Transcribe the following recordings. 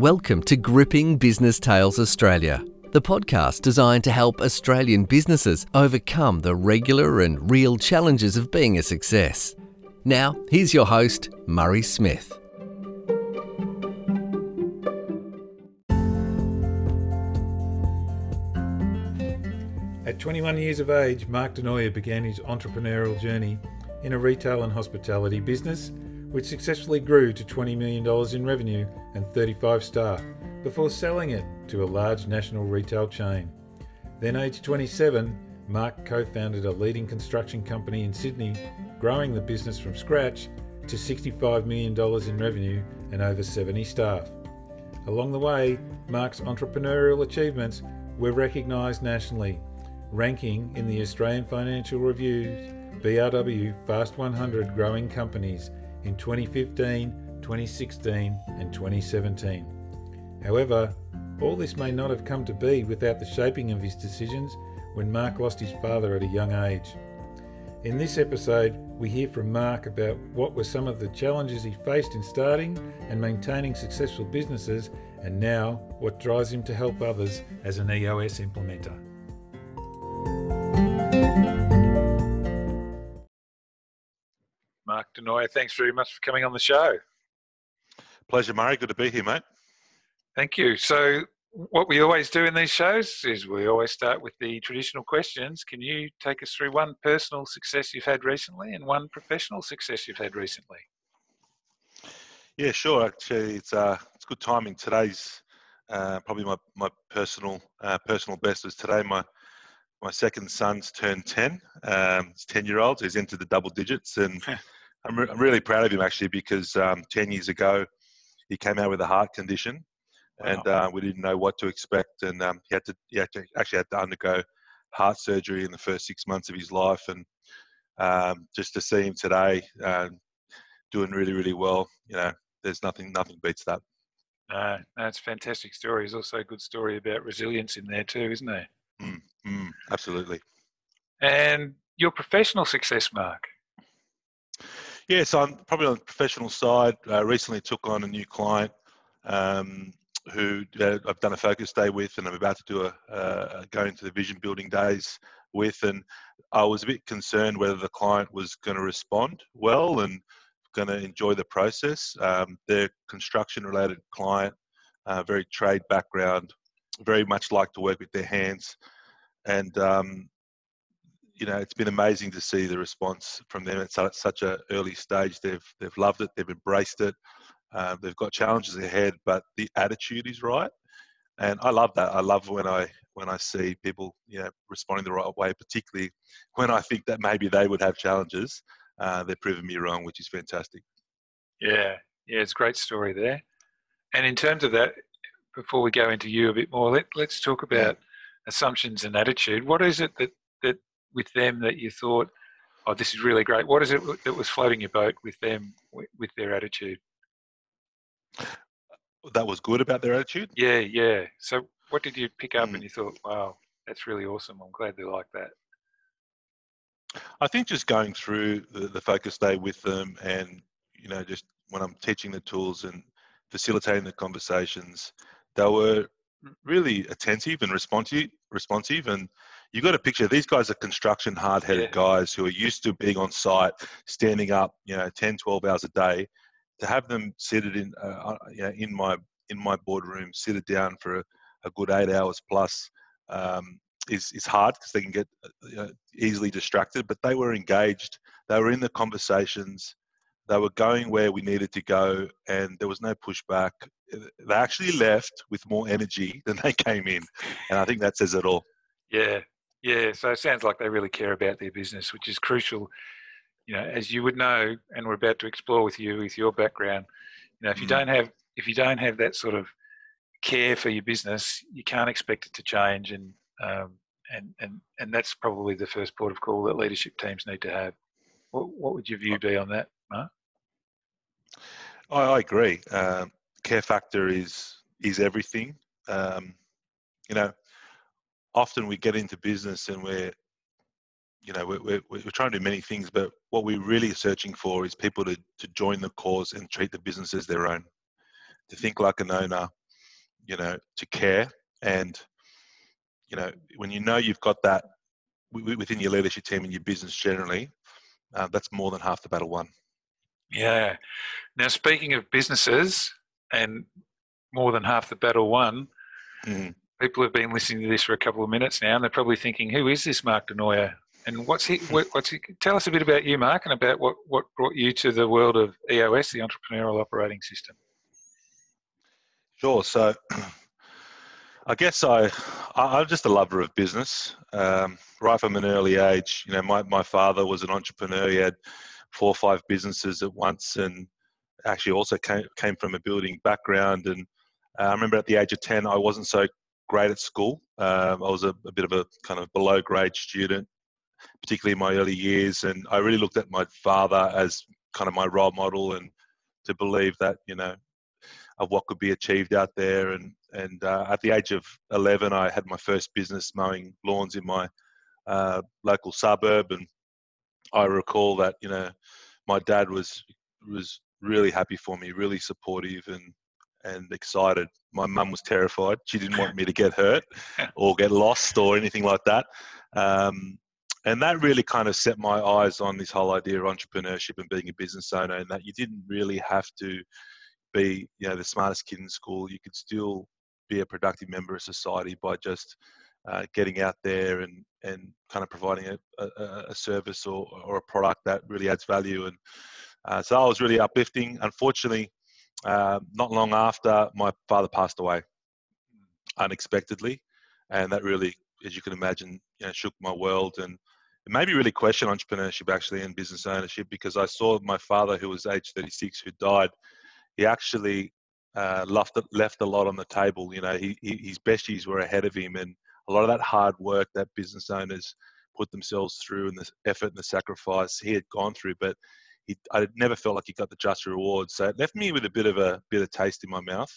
Welcome to Gripping Business Tales Australia, the podcast designed to help Australian businesses overcome the regular and real challenges of being a success. Now, here's your host, Murray Smith. At 21 years of age, Mark Denoyer began his entrepreneurial journey in a retail and hospitality business which successfully grew to $20 million in revenue and 35 staff before selling it to a large national retail chain. Then, aged 27, Mark co founded a leading construction company in Sydney, growing the business from scratch to $65 million in revenue and over 70 staff. Along the way, Mark's entrepreneurial achievements were recognised nationally, ranking in the Australian Financial Review's BRW Fast 100 Growing Companies in 2015, 2016, and 2017. However, all this may not have come to be without the shaping of his decisions when Mark lost his father at a young age. In this episode, we hear from Mark about what were some of the challenges he faced in starting and maintaining successful businesses, and now what drives him to help others as an EOS implementer. Denoyer, thanks very much for coming on the show. Pleasure, Murray. Good to be here, mate. Thank you. So, what we always do in these shows is we always start with the traditional questions. Can you take us through one personal success you've had recently and one professional success you've had recently? Yeah, sure. Actually, it's uh, it's good timing. Today's uh, probably my my personal uh, personal best was today. My my second son's turned ten. Um, he's ten year old. He's entered the double digits, and I'm, re- I'm really proud of him actually because um, 10 years ago he came out with a heart condition and uh, we didn't know what to expect and um, he had to he had to, actually had to undergo heart surgery in the first six months of his life and um, just to see him today uh, doing really really well you know there's nothing nothing beats that no, that's a fantastic story. There's also a good story about resilience in there too, isn't there? Mm, mm, absolutely. And your professional success, Mark. Yeah, so I'm probably on the professional side. Uh, recently took on a new client um, who uh, I've done a focus day with, and I'm about to do a uh, go into the vision building days with. And I was a bit concerned whether the client was going to respond well and going to enjoy the process. Um, they're construction related client, uh, very trade background, very much like to work with their hands, and um, you know, it's been amazing to see the response from them at such an early stage. They've they've loved it. They've embraced it. Uh, they've got challenges ahead, but the attitude is right, and I love that. I love when I when I see people, you know, responding the right way, particularly when I think that maybe they would have challenges. Uh, they're proving me wrong, which is fantastic. Yeah, yeah, it's a great story there. And in terms of that, before we go into you a bit more, let, let's talk about assumptions and attitude. What is it that with them that you thought, oh, this is really great? What is it that was floating your boat with them, with their attitude? That was good about their attitude? Yeah, yeah. So what did you pick up mm. and you thought, wow, that's really awesome. I'm glad they like that. I think just going through the, the focus day with them and, you know, just when I'm teaching the tools and facilitating the conversations, they were really attentive and responsive responsive and you got a picture. These guys are construction hard-headed yeah. guys who are used to being on site standing up you know 10 12 hours a day. To have them seated in uh, uh you know, in my in my boardroom seated down for a, a good eight hours plus um, is is hard because they can get uh, easily distracted but they were engaged. They were in the conversations. They were going where we needed to go and there was no pushback. They actually left with more energy than they came in and i think that says it all. Yeah yeah, so it sounds like they really care about their business, which is crucial. You know, as you would know, and we're about to explore with you with your background. You know, if you mm. don't have if you don't have that sort of care for your business, you can't expect it to change, and um, and and and that's probably the first port of call that leadership teams need to have. What what would your view be on that, Mark? I, I agree. Um, care factor is is everything. Um, you know, often we get into business and we're you know we're, we're, we're trying to do many things but what we're really searching for is people to, to join the cause and treat the business as their own to think like an owner you know, to care. And, you know, when you know you've got that within your leadership team and your business generally, uh, that's more than half the battle won. Yeah. Now, speaking of businesses and more than half the battle won, mm. People have been listening to this for a couple of minutes now, and they're probably thinking, "Who is this Mark Denoyer? And what's he? What's he? Tell us a bit about you, Mark, and about what what brought you to the world of EOS, the Entrepreneurial Operating System." Sure. So, I guess I, I'm just a lover of business. Um, right from an early age, you know, my, my father was an entrepreneur. He had four or five businesses at once, and actually also came came from a building background. And uh, I remember at the age of ten, I wasn't so great at school. Um, I was a, a, bit of a kind of below grade student, particularly in my early years. And I really looked at my father as kind of my role model, and to believe that you know of what could be achieved out there. And and uh, at the age of 11, I had my first business mowing lawns in my uh, local suburb, and I recall that you know my dad was was really happy for me, really supportive, and and excited. My mum was terrified; she didn't want me to get hurt or get lost or anything like that. Um, and that really kind of set my eyes on this whole idea of entrepreneurship and being a business owner, and that you didn't really have to be you know the smartest kid in school. You could still be a productive member of society by just uh, getting out there and and kind of providing a, a, a, service or, or a product that really adds value. And uh, so that was really uplifting. Unfortunately, uh, not long after my father passed away unexpectedly, and that really, as you can imagine, you know, shook my world and it made me really question entrepreneurship actually and business ownership because I saw my father, who was age 36, who died he actually uh, left left a lot on the table. You know, he, he, his besties were ahead of him, and a lot of that hard work that business owners put themselves through and the effort and the sacrifice he had gone through, but he, I never felt like he got the just reward. So it left me with a bit of a bit of taste in my mouth.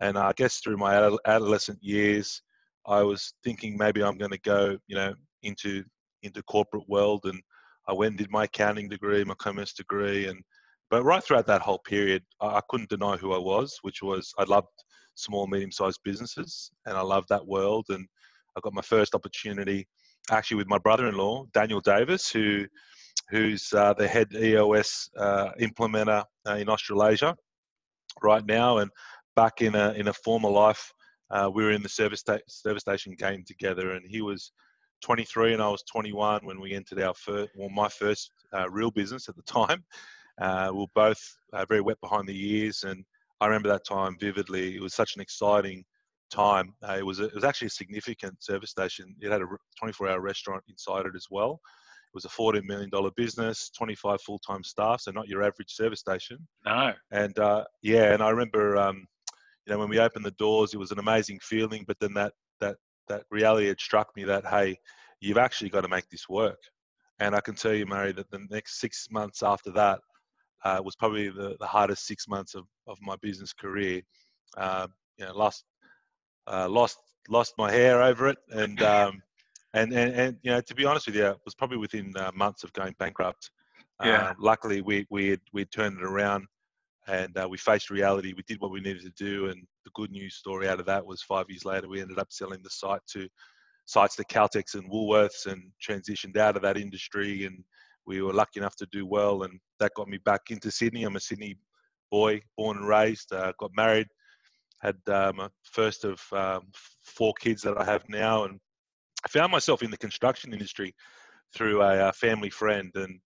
And I guess through my adolescent years, I was thinking maybe I'm going to go, you know, into into corporate world, and I went and did my accounting degree, my commerce degree, and but right throughout that whole period, I couldn't deny who I was, which was I loved small, medium-sized businesses, and I loved that world. And I got my first opportunity actually with my brother-in-law, Daniel Davis, who who's uh, the head EOS uh, implementer uh, in Australasia right now. And back in a in a former life, uh, we were in the service service station game together, and he was 23 and I was 21 when we entered our first, well, my first uh, real business at the time. We were both very wet behind the ears, and I remember that time vividly. It was such an exciting time. Uh, it was a, it was actually a significant service station. It had a 24-hour restaurant inside it as well. It was a $14 million business, 25 full-time staff, so not your average service station. No. And uh, yeah, and I remember, um, you know, when we opened the doors, it was an amazing feeling. But then that that that reality had struck me that hey, you've actually got to make this work. And I can tell you, Murray, that the next six months after that, uh, was probably the, the hardest six months of, of my business career. Uh, you know, lost uh, lost lost my hair over it, and um, and, and and you know, to be honest with you, it was probably within uh, months of going bankrupt. Yeah. Uh, luckily, we we had, we turned it around, and uh, we faced reality. We did what we needed to do, and the good news story out of that was five years later, we ended up selling the site to sites to Caltex and Woolworths, and transitioned out of that industry and we were lucky enough to do well, and that got me back into Sydney. I'm a Sydney boy, born and raised. Uh, got married, had um, first of um, four kids that I have now, and I found myself in the construction industry through a, a family friend. And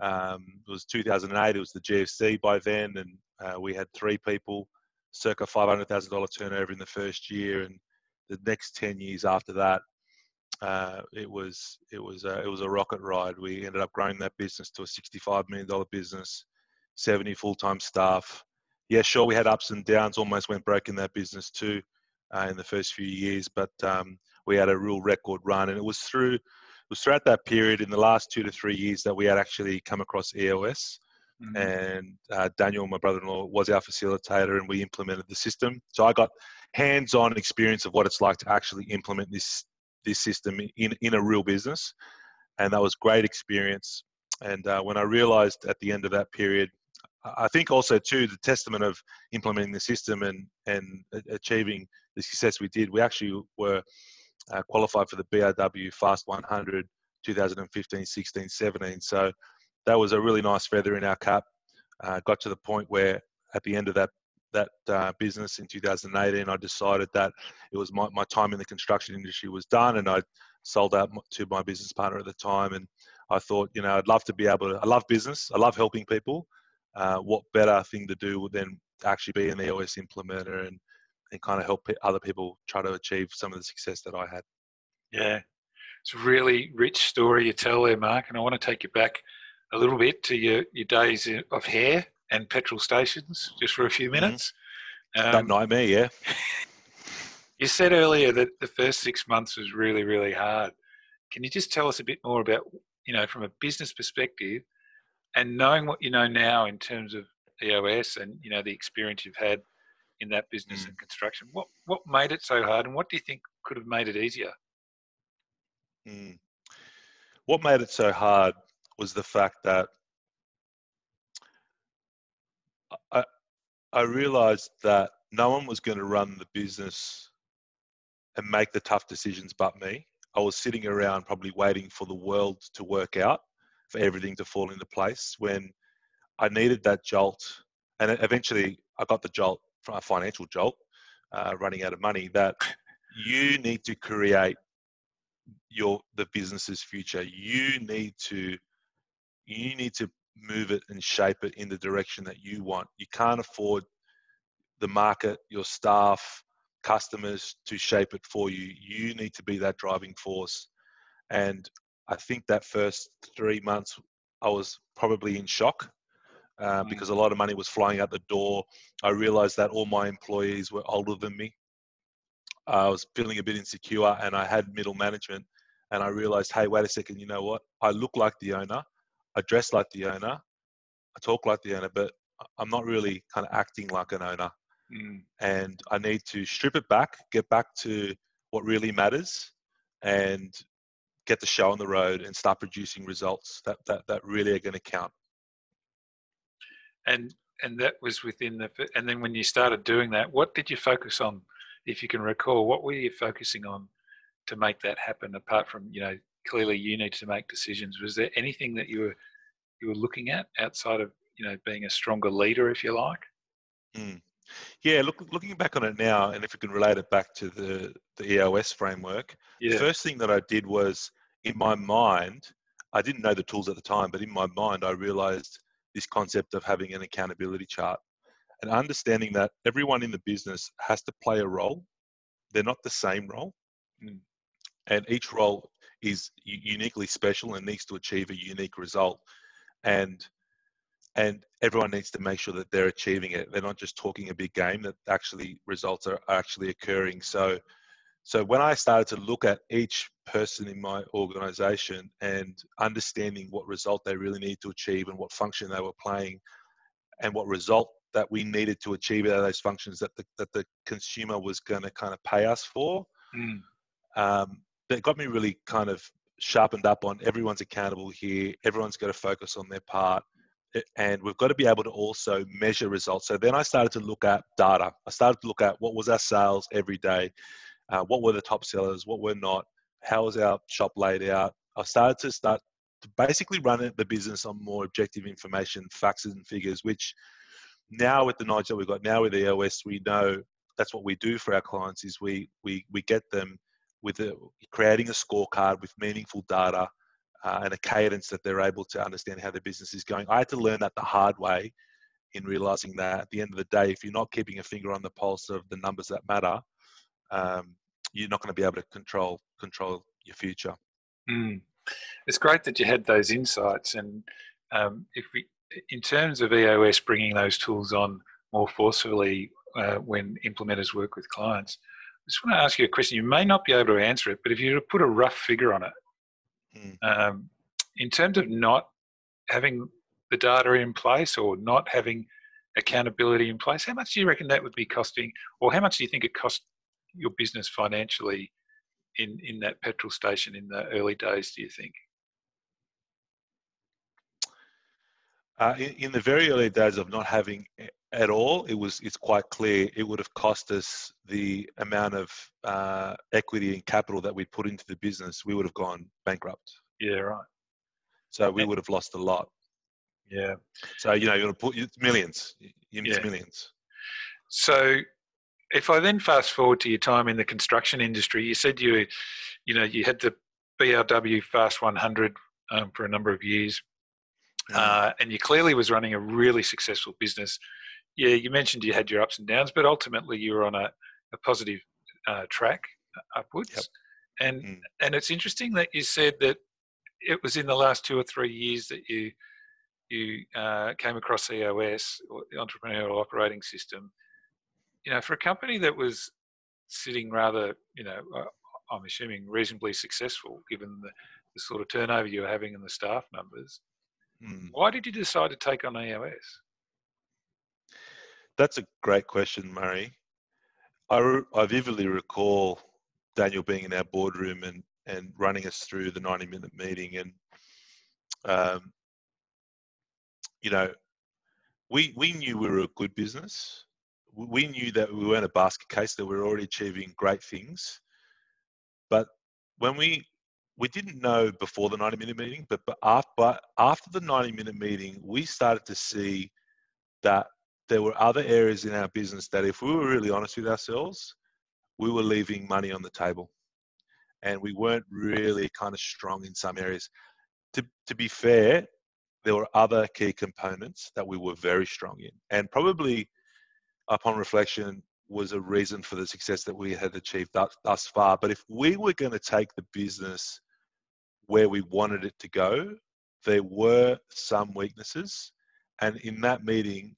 um, it was 2008. It was the GFC by then, and uh, we had three people, circa $500,000 turnover in the first year, and the next 10 years after that, uh, it was it was a, it was a rocket ride. We ended up growing that business to a $65 million business, 70 full-time staff. Yeah, sure, we had ups and downs. Almost went broke in that business too uh, in the first few years, but um, we had a real record run, and it was through it was throughout that period in the last two to three years that we had actually come across EOS. Mm-hmm. And uh, Daniel, my brother-in-law, was our facilitator, and we implemented the system. So I got hands-on experience of what it's like to actually implement this this system in, in a real business. And that was great experience. And uh, when I realized at the end of that period, I think also too the testament of implementing the system and and achieving the success we did. We actually were uh, qualified for the BRW Fast 100 2015, 16, 17. So that was a really nice feather in our cap. Uh, got to the point where at the end of that that uh, business in 2018, I decided that it was my, my time in the construction industry was done, and I sold out to my business partner at the time. And I thought, you know, I'd love to be able to. I love business. I love helping people. Uh, what better thing to do would than actually be an EOS implementer and and kind of help other people try to achieve some of the success that I had. Yeah, it's a really rich story you tell there, Mark, and I want to take you back a little bit to your, your days of hair and petrol stations just for a few mm-hmm. minutes. Mm-hmm. Um, that nightmare, yeah. you said earlier that the first six months was really, really hard. Can you just tell us a bit more about, you know, from a business perspective and knowing what you know now in terms of EOS and, you know, the experience you've had in that business mm. and construction, what, what made it so hard and what do you think could have made it easier? Mm. What made it so hard was the fact that I, I realized that no one was going to run the business and make the tough decisions but me. I was sitting around probably waiting for the world to work out, for everything to fall into place when I needed that jolt. And eventually I got the jolt financial jolt, uh, running out of money, that you need to create your the business's future. You need to you need to move it and shape it in the direction that you want. You can't afford the market, your staff, customers to shape it for you. You need to be that driving force. And I think that first three months, I was probably in shock uh, mm. because a lot of money was flying out the door. I realized that all my employees were older than me. I was feeling a bit insecure and I had middle management. And I realized, hey, wait a second, you know what? I look like the owner. I dress like the owner, I talk like the owner, but I'm not really kind of acting like an owner. Mm. And I need to strip it back, get back to what really matters, and get the show on the road and start producing results that that, that really are going to count. And and that was within the and then when you started doing that, what did you focus on? If you can recall, what were you focusing on to make that happen? Apart from you know clearly you need to make decisions. Was there anything that you were you were looking at outside of you know being a stronger leader, if you like? Mm. Yeah, look, looking back on it now, and if we can relate it back to the the EOS framework, yeah. the first thing that I did was in my mind, I didn't know the tools at the time, but in my mind, I realized this concept of having an accountability chart and understanding that everyone in the business has to play a role. They're not the same role. Mm. And each role is uniquely special and needs to achieve a unique result and and everyone needs to make sure that they're achieving it they're not just talking a big game that actually results are actually occurring so so when i started to look at each person in my organization and understanding what result they really need to achieve and what function they were playing and what result that we needed to achieve out of those functions that the, that the consumer was going to kind of pay us for mm. um, that got me really kind of sharpened up on everyone's accountable here, everyone's got to focus on their part, and we've got to be able to also measure results. So then I started to look at data. I started to look at what was our sales every day, uh, what were the top sellers, what were not, how was our shop laid out. I started to start to basically run the business on more objective information, facts and figures, which now with the knowledge that we've got now with EOS, we know that's what we do for our clients is we we we get them with creating a scorecard with meaningful data uh, and a cadence that they're able to understand how their business is going. I had to learn that the hard way in realizing that at the end of the day, if you're not keeping a finger on the pulse of the numbers that matter, um, you're not going to be able to control control your future. Mm. It's great that you had those insights, and um, if we, in terms of EOS bringing those tools on more forcefully uh, when implementers work with clients, I just want to ask you a question. You may not be able to answer it, but if you were to put a rough figure on it, mm. um, in terms of not having the data in place or not having accountability in place, how much do you reckon that would be costing, or how much do you think it cost your business financially in, in that petrol station in the early days, do you think? Uh, in, in, the very early days of not having at all, it was it's quite clear it would have cost us the amount of uh, equity and capital that we put into the business. We would have gone bankrupt. Yeah, right. So we would have lost a lot. Yeah. So you know you're going to put millions. You miss yeah. millions. So if I then fast forward to your time in the construction industry, you said you, you know, you had the BRW Fast 100 um, for a number of years, mm. uh, and you clearly was running a really successful business. Yeah, you mentioned you had your ups and downs, but ultimately you were on a, a positive uh, track upwards. Yep. And mm. and it's interesting that you said that it was in the last two or three years that you you uh, came across EOS, or the Entrepreneurial Operating System. You know, for a company that was sitting rather, you know, uh, I'm assuming reasonably successful given the, the sort of turnover you were having and the staff numbers. Mm. Why did you decide to take on EOS? That's a great question, Murray. I, re- I vividly recall Daniel being in our boardroom and, and running us through the 90 minute meeting. And, um, you know, we, we knew we were a good business. We knew that we weren't a basket case, that we were already achieving great things. But when we we didn't know before the 90 minute meeting, but, but after, but after the 90 minute meeting, we started to see that there were other areas in our business that if we were really honest with ourselves, we were leaving money on the table. And we weren't really kind of strong in some areas. To, to be fair, there were other key components that we were very strong in. And probably upon reflection, was a reason for the success that we had achieved thus, far. But if we were going to take the business where we wanted it to go, there were some weaknesses. And in that meeting,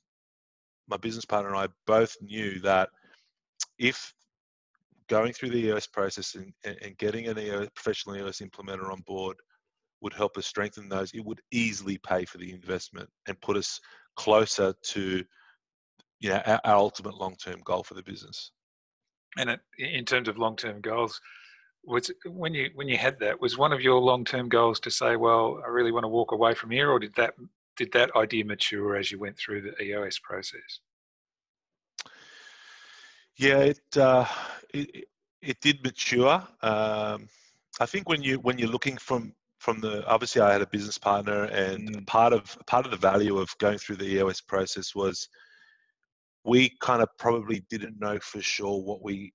my business partner and I both knew that if going through the EOS process and, and getting an EOS, professional EOS implementer on board would help us strengthen those, it would easily pay for the investment and put us closer to you know our, our ultimate long-term goal for the business. And it, in terms of long-term goals, was when you when you had that was one of your long-term goals to say, well, I really want to walk away from here, or did that did that idea mature as you went through the EOS process? Yeah, it uh, it, it did mature. Um, I think when you when you're looking from from the obviously I had a business partner, and mm. part of part of the value of going through the EOS process was we kind of probably didn't know for sure what we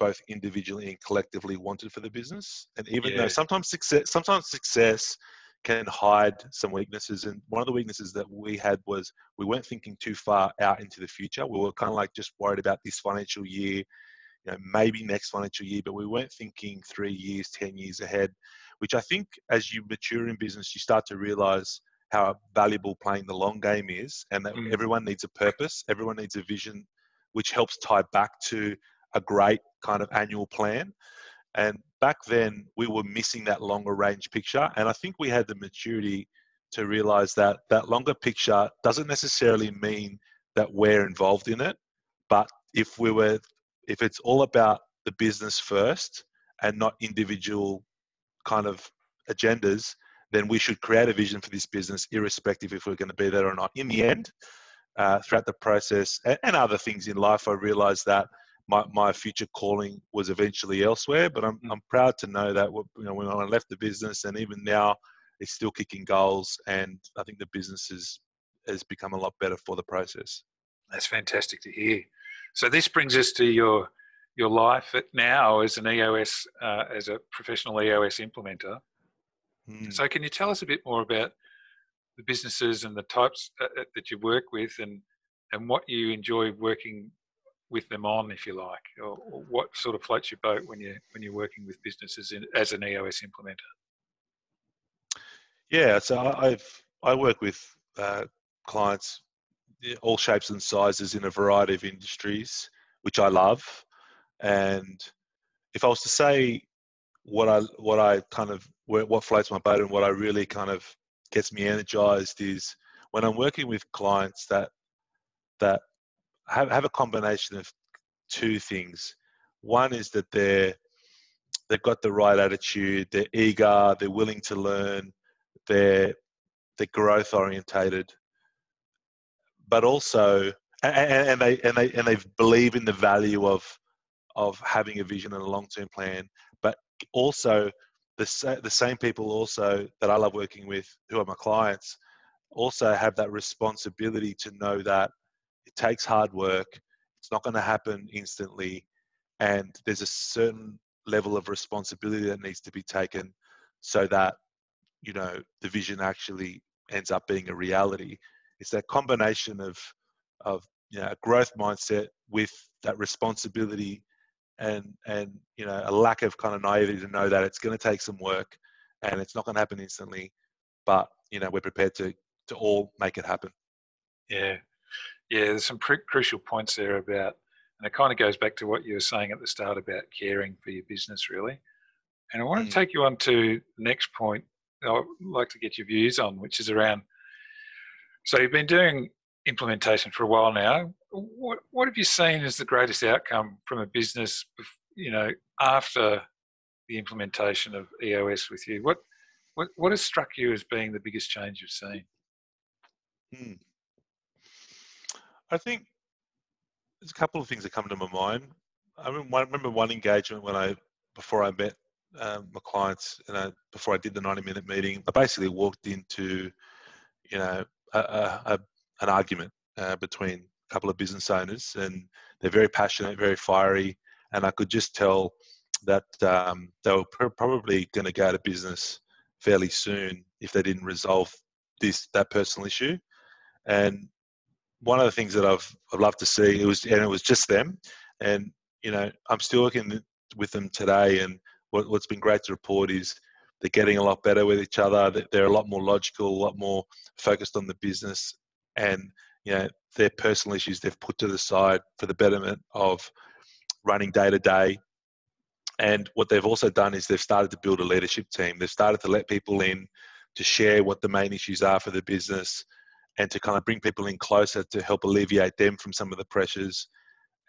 both individually and collectively wanted for the business. And even yeah. though sometimes success, sometimes success can hide some weaknesses. And one of the weaknesses that we had was we weren't thinking too far out into the future. We were kind of like just worried about this financial year, you know, maybe next financial year, but we weren't thinking three years, 10 years ahead, which I think as you mature in business, you start to realize how valuable playing the long game is and that mm. everyone needs a purpose, everyone needs a vision, which helps tie back to a great kind of annual plan. And back then, we were missing that longer range picture. And I think we had the maturity to realize that that longer picture doesn't necessarily mean that we're involved in it. But if we were, if it's all about the business first and not individual kind of agendas, then we should create a vision for this business, irrespective if we're going to be there or not. In the end, uh, throughout the process and, and, other things in life, I realized that my, my future calling was eventually elsewhere. But I'm, mm. I'm proud to know that you know, when I left the business and even now, it's still kicking goals. And I think the business is, has become a lot better for the process. That's fantastic to hear. So this brings us to your your life now as an EOS, uh, as a professional EOS implementer. Mm. So, can you tell us a bit more about the businesses and the types uh, uh, that you work with, and and what you enjoy working with them on, if you like, or, or what sort of floats your boat when you when you're working with businesses in, as an EOS implementer? Yeah, so I've I work with uh, clients all shapes and sizes in a variety of industries, which I love. And if I was to say what I what I kind of what floats my boat and what I really kind of gets me energized is when I'm working with clients that that have, have a combination of two things. One is that they're they've got the right attitude, they're eager, they're willing to learn, they're they're growth orientated, but also and, and, they and they and they believe in the value of of having a vision and a long term plan, but also the the same people also that I love working with, who are my clients, also have that responsibility to know that it takes hard work. It's not going to happen instantly, and there's a certain level of responsibility that needs to be taken so that you know the vision actually ends up being a reality it's that combination of of you know a growth mindset with that responsibility and and you know a lack of kind of naivety to know that it's going to take some work and it's not going to happen instantly but you know we're prepared to to all make it happen yeah yeah there's some pre- crucial points there about and it kind of goes back to what you were saying at the start about caring for your business really and i want to mm. take you on to the next point i'd like to get your views on which is around so you've been doing implementation for a while now. What what have you seen as the greatest outcome from a business, you know, after the implementation of EOS with you? What what what has struck you as being the biggest change you've seen? Hmm. I think there's a couple of things that come to my mind. I remember one engagement when I before I met um, my clients, and I, before I did the 90 minute meeting, I basically walked into, you know, a, a, an argument uh, between a couple of business owners, and they're very passionate, very fiery, and I could just tell that um, they were pr- probably going to go out of business fairly soon if they didn't resolve this that personal issue. And one of the things that I've I've loved to see it was and it was just them, and you know I'm still working with them today, and what, what's been great to report is they're getting a lot better with each other. They're a lot more logical, a lot more focused on the business, and you know their personal issues they've put to the side for the betterment of running day to day. And what they've also done is they've started to build a leadership team. They've started to let people in to share what the main issues are for the business and to kind of bring people in closer to help alleviate them from some of the pressures.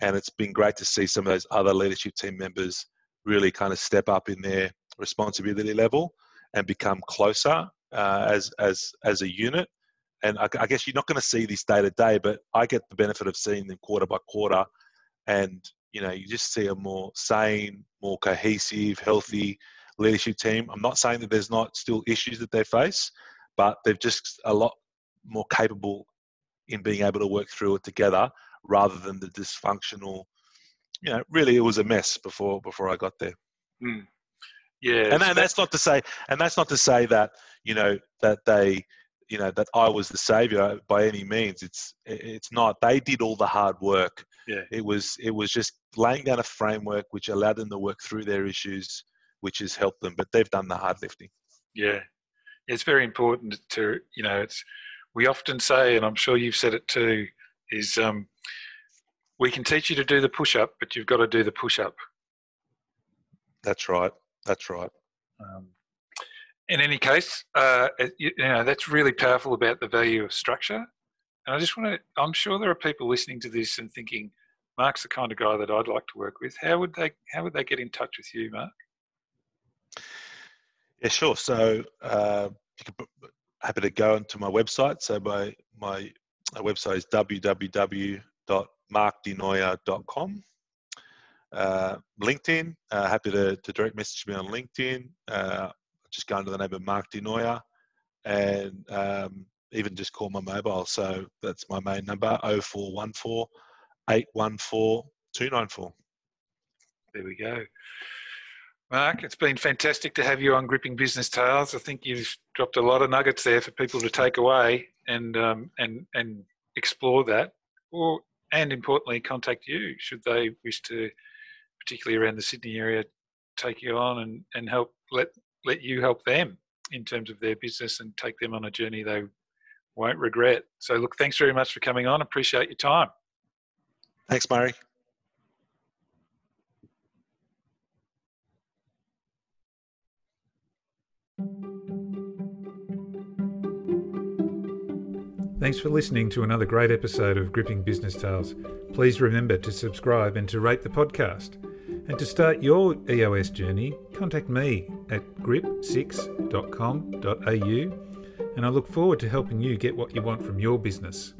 And it's been great to see some of those other leadership team members really kind of step up in their responsibility level and become closer uh, as as as a unit. And I, I guess you're not going to see this day to day, but I get the benefit of seeing them quarter by quarter, and you know you just see a more sane, more cohesive, healthy leadership team. I'm not saying that there's not still issues that they face, but they're just a lot more capable in being able to work through it together rather than the dysfunctional you know really it was a mess before before i got there mm. Yeah, and, and that's not to say, and that's not to say that you know that they, you know, that I was the savior by any means. It's it's not. They did all the hard work. Yeah. It was it was just laying down a framework which allowed them to work through their issues, which has helped them. But they've done the hard lifting. Yeah, it's very important to you know. It's we often say, and I'm sure you've said it too, is um, we can teach you to do the push up, but you've got to do the push up. That's right. That's right. Um, in any case, uh, you, know that's really powerful about the value of structure. And I just want to, I'm sure there are people listening to this and thinking, Mark's the kind of guy that I'd like to work with. How would they, how would they get in touch with you, Mark? Yeah, sure. So uh, happy to go onto my website. So my my website is www.markdenoyer.com. Uh, LinkedIn, uh, happy to, to, direct message me on LinkedIn. Uh, just go under the name of Mark Denoyer and um, even just call my mobile. So that's my main number 0414 814 294. There we go. Mark, it's been fantastic to have you on Gripping Business Tales. I think you've dropped a lot of nuggets there for people to take away and um, and and explore that, or and importantly, contact you should they wish to particularly around the Sydney area, take you on and, and help let let you help them in terms of their business and take them on a journey they won't regret. So look, thanks very much for coming on. Appreciate your time. Thanks, Murray. Thanks for listening to another great episode of Gripping Business Tales. Please remember to subscribe and to rate the podcast. And to start your EOS journey, contact me at grip6.com.au and I look forward to helping you get what you want from your business.